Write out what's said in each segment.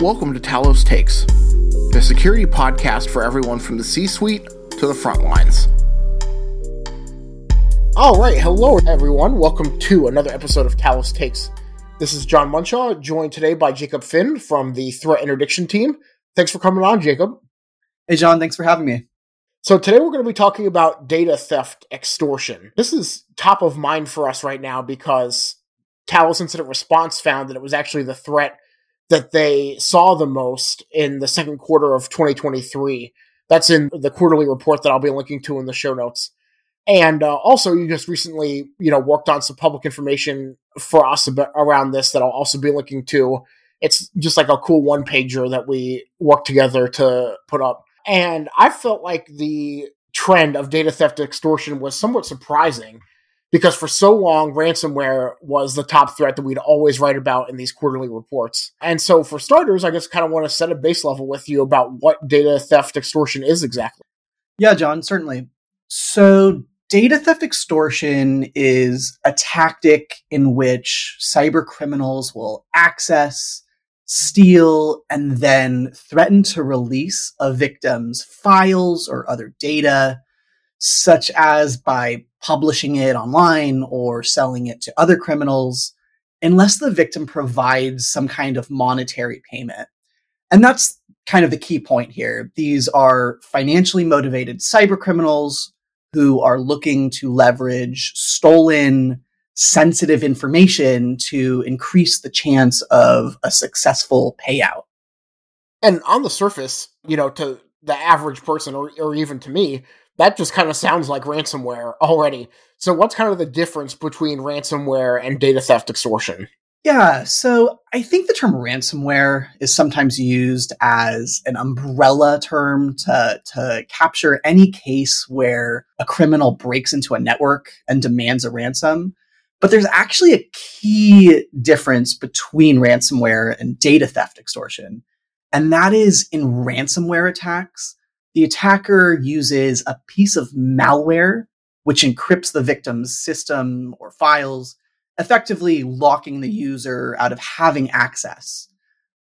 Welcome to Talos Takes, the security podcast for everyone from the C suite to the front lines. All right, hello everyone. Welcome to another episode of Talos Takes. This is Jon Munshaw, joined today by Jacob Finn from the Threat Interdiction team. Thanks for coming on, Jacob. Hey, Jon, thanks for having me. So, today we're going to be talking about data theft extortion. This is top of mind for us right now because Talos Incident Response found that it was actually the threat that they saw the most in the second quarter of 2023. That's in the quarterly report that I'll be linking to in the show notes. And uh, also, you just recently, you know, worked on some public information for us about, around this that I'll also be linking to. It's just like a cool one pager that we worked together to put up. And I felt like the trend of data theft extortion was somewhat surprising because for so long ransomware was the top threat that we'd always write about in these quarterly reports. And so for starters, I just kind of want to set a base level with you about what data theft extortion is exactly. Yeah, Jon, certainly. So data theft extortion is a tactic in which cyber criminals will access, steal, and then threaten to release a victim's files or other data, such as by publishing it online or selling it to other criminals, unless the victim provides some kind of monetary payment. And that's kind of the key point here. These are financially motivated cyber criminals who are looking to leverage stolen sensitive information to increase the chance of a successful payout. And on the surface, you know, to the average person or, or even to me, that just kind of sounds like ransomware already. So, what's kind of the difference between ransomware and data theft extortion? Yeah, so I think the term ransomware is sometimes used as an umbrella term to, to capture any case where a criminal breaks into a network and demands a ransom. But there's actually a key difference between ransomware and data theft extortion. And that is in ransomware attacks, the attacker uses a piece of malware which encrypts the victim's system or files effectively locking the user out of having access.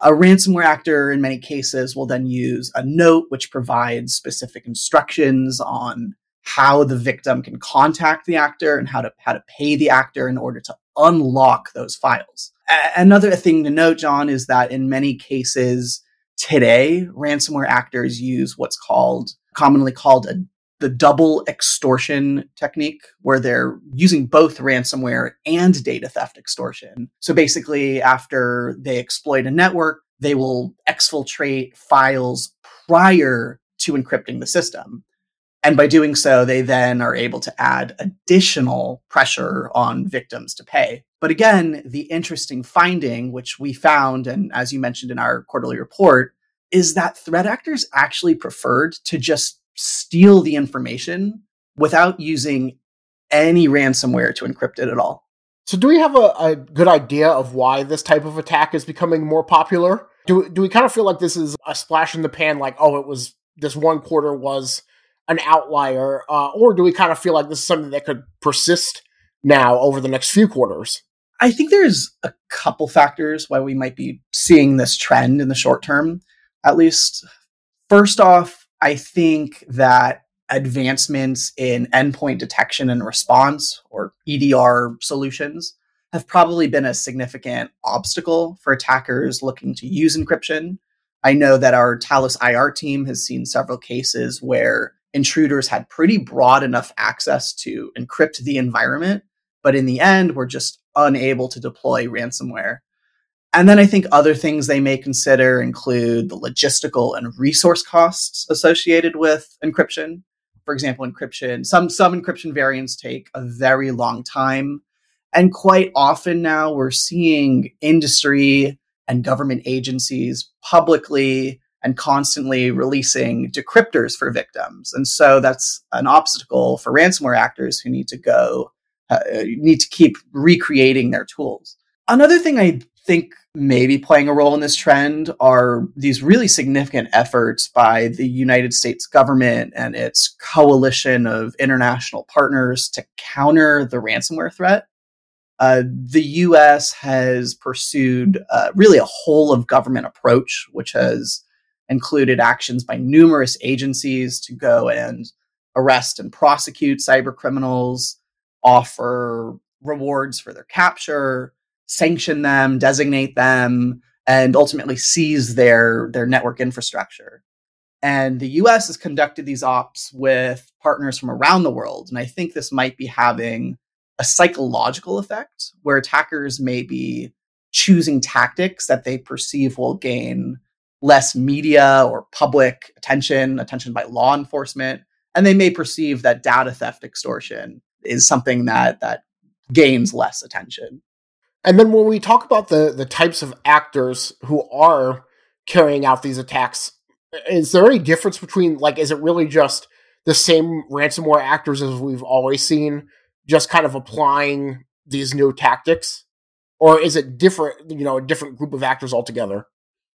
A ransomware actor, in many cases, will then use a note which provides specific instructions on how the victim can contact the actor and how to how to pay the actor in order to unlock those files. A- another thing to note, Jon, is that in many cases today, ransomware actors use what's called commonly called a the double extortion technique where they're using both ransomware and data theft extortion. So basically, after they exploit a network, they will exfiltrate files prior to encrypting the system. And by doing so, they then are able to add additional pressure on victims to pay. But again, the interesting finding, which we found, and as you mentioned in our quarterly report, is that threat actors actually preferred to just steal the information without using any ransomware to encrypt it at all. So, do we have a, a, good idea of why this type of attack is becoming more popular? Do, do we kind of feel like this is a splash in the pan, like, oh, it was this one quarter was an outlier? Uh, or do we kind of feel like this is something that could persist now over the next few quarters? I think there's a couple factors why we might be seeing this trend in the short term, at least. First off, I think that advancements in endpoint detection and response or EDR solutions have probably been a significant obstacle for attackers looking to use encryption. I know that our Talos IR team has seen several cases where intruders had pretty broad enough access to encrypt the environment, but in the end we're just unable to deploy ransomware. And then I think other things they may consider include the logistical and resource costs associated with encryption. For example, encryption, some, some encryption variants take a very long time. And quite often now we're seeing industry and government agencies publicly and constantly releasing decryptors for victims. And so that's an obstacle for ransomware actors who need to go, uh, need to keep recreating their tools. Another thing I think maybe playing a role in this trend are these really significant efforts by the United States government and its coalition of international partners to counter the ransomware threat. Uh, the US has pursued uh, really a whole of government approach, which has included actions by numerous agencies to go and arrest and prosecute cyber criminals, offer rewards for their capture, sanction them, designate them, and ultimately seize their, their network infrastructure. And the US has conducted these ops with partners from around the world. And I think this might be having a psychological effect where attackers may be choosing tactics that they perceive will gain less media or public attention, attention by law enforcement, and they may perceive that data theft extortion is something that that gains less attention. And then when we talk about the the types of actors who are carrying out these attacks, is there any difference between like is it really just the same ransomware actors as we've always seen, just kind of applying these new tactics? Or is it different, you know, a different group of actors altogether?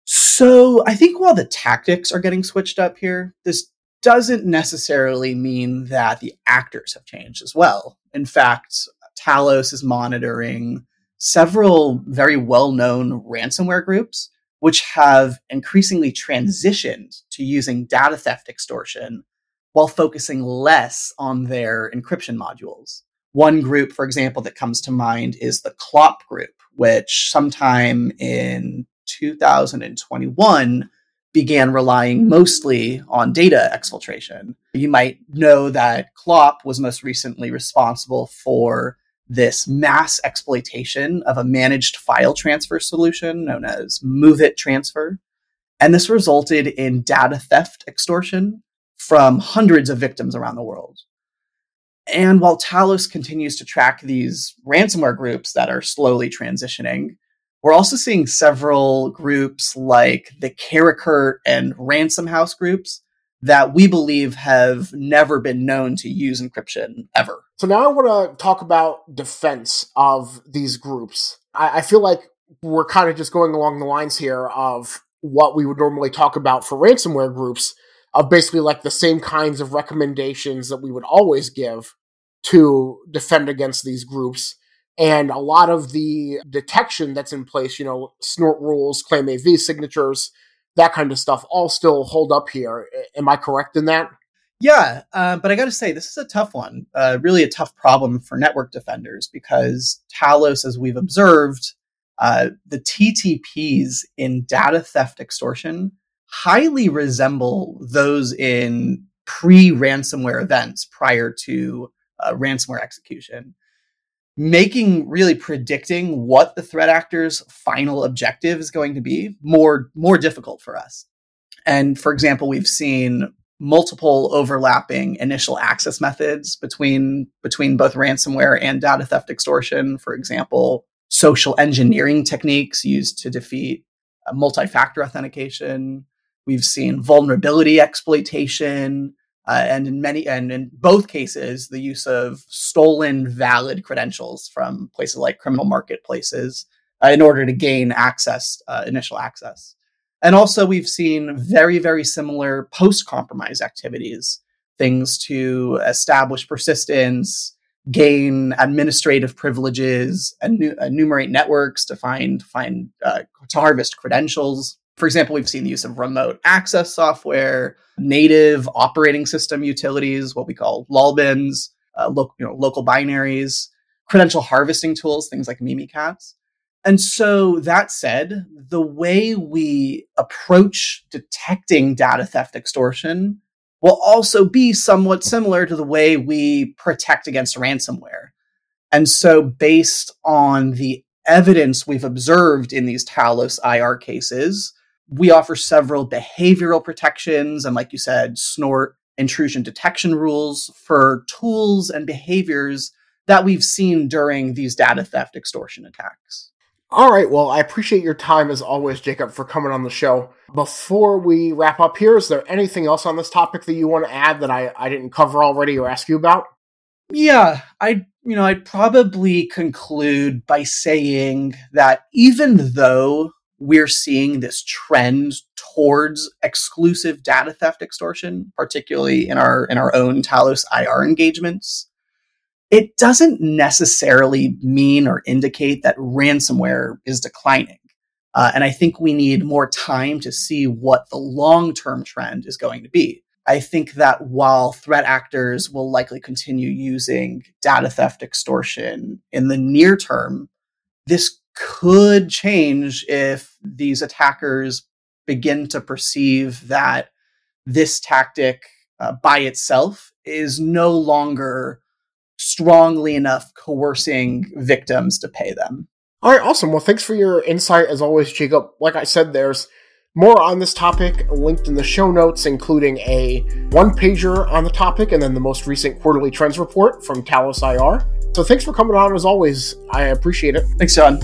So I think while the tactics are getting switched up here, this doesn't necessarily mean that the actors have changed as well. In fact, Talos is monitoring several very well known ransomware groups, which have increasingly transitioned to using data theft extortion while focusing less on their encryption modules. One group, for example, that comes to mind is the Clop group, which sometime in 2021 began relying mostly on data exfiltration. You might know that Clop was most recently responsible for this mass exploitation of a managed file transfer solution known as MOVEit Transfer. And this resulted in data theft extortion from hundreds of victims around the world. And while Talos continues to track these ransomware groups that are slowly transitioning, we're also seeing several groups like the Karakurt and Ransom House groups that we believe have never been known to use encryption ever. So now I want to talk about defense of these groups. I, I feel like we're kind of just going along the lines here of what we would normally talk about for ransomware groups, of basically like the same kinds of recommendations that we would always give to defend against these groups and a lot of the detection that's in place, you know, snort rules, ClamAV signatures, that kind of stuff, all still hold up here. Am I correct in that? Yeah, uh, but I got to say, this is a tough one. Uh, really, a tough problem for network defenders because Talos, as we've observed, uh, the TTPs in data theft extortion highly resemble those in pre ransomware events prior to uh, ransomware execution making really predicting what the threat actor's final objective is going to be more more difficult for us. And for example, we've seen multiple overlapping initial access methods between between both ransomware and data theft extortion. For example, social engineering techniques used to defeat uh, multi-factor authentication. We've seen vulnerability exploitation, uh, and in many and in both cases the use of stolen valid credentials from places like criminal marketplaces uh, in order to gain access uh, initial access. And also we've seen very very similar post compromise activities things to establish persistence gain administrative privileges enumerate networks to find find uh, to harvest credentials for example, we've seen the use of remote access software, native operating system utilities, what we call LOLBins, uh, lo- you know, local binaries, credential harvesting tools, things like Mimikatz. And so that said, the way we approach detecting data theft extortion will also be somewhat similar to the way we protect against ransomware. And so based on the evidence we've observed in these Talos IR cases, we offer several behavioral protections and, like you said, snort intrusion detection rules for tools and behaviors that we've seen during these data mm-hmm. theft extortion attacks. All right. Well, I appreciate your time as always, Jacob, for coming on the show. Before we wrap up here, is there anything else on this topic that you want to add that I, I didn't cover already or ask you about? Yeah, I you know, I'd probably conclude by saying that even though we're seeing this trend towards exclusive data theft extortion, particularly in our in our own Talos IR engagements. it doesn't necessarily mean or indicate that ransomware is declining. Uh, and I think we need more time to see what the long term trend is going to be. I think that while threat actors will likely continue using data theft extortion in the near term, this could change if these attackers begin to perceive that this tactic uh, by itself is no longer strongly enough coercing victims to pay them. All right, awesome. Well, thanks for your insight as always, Jacob. Like I said, there's more on this topic linked in the show notes, including a one pager on the topic and then the most recent quarterly trends report from Talos IR. So thanks for coming on as always. I appreciate it. Thanks, Jon.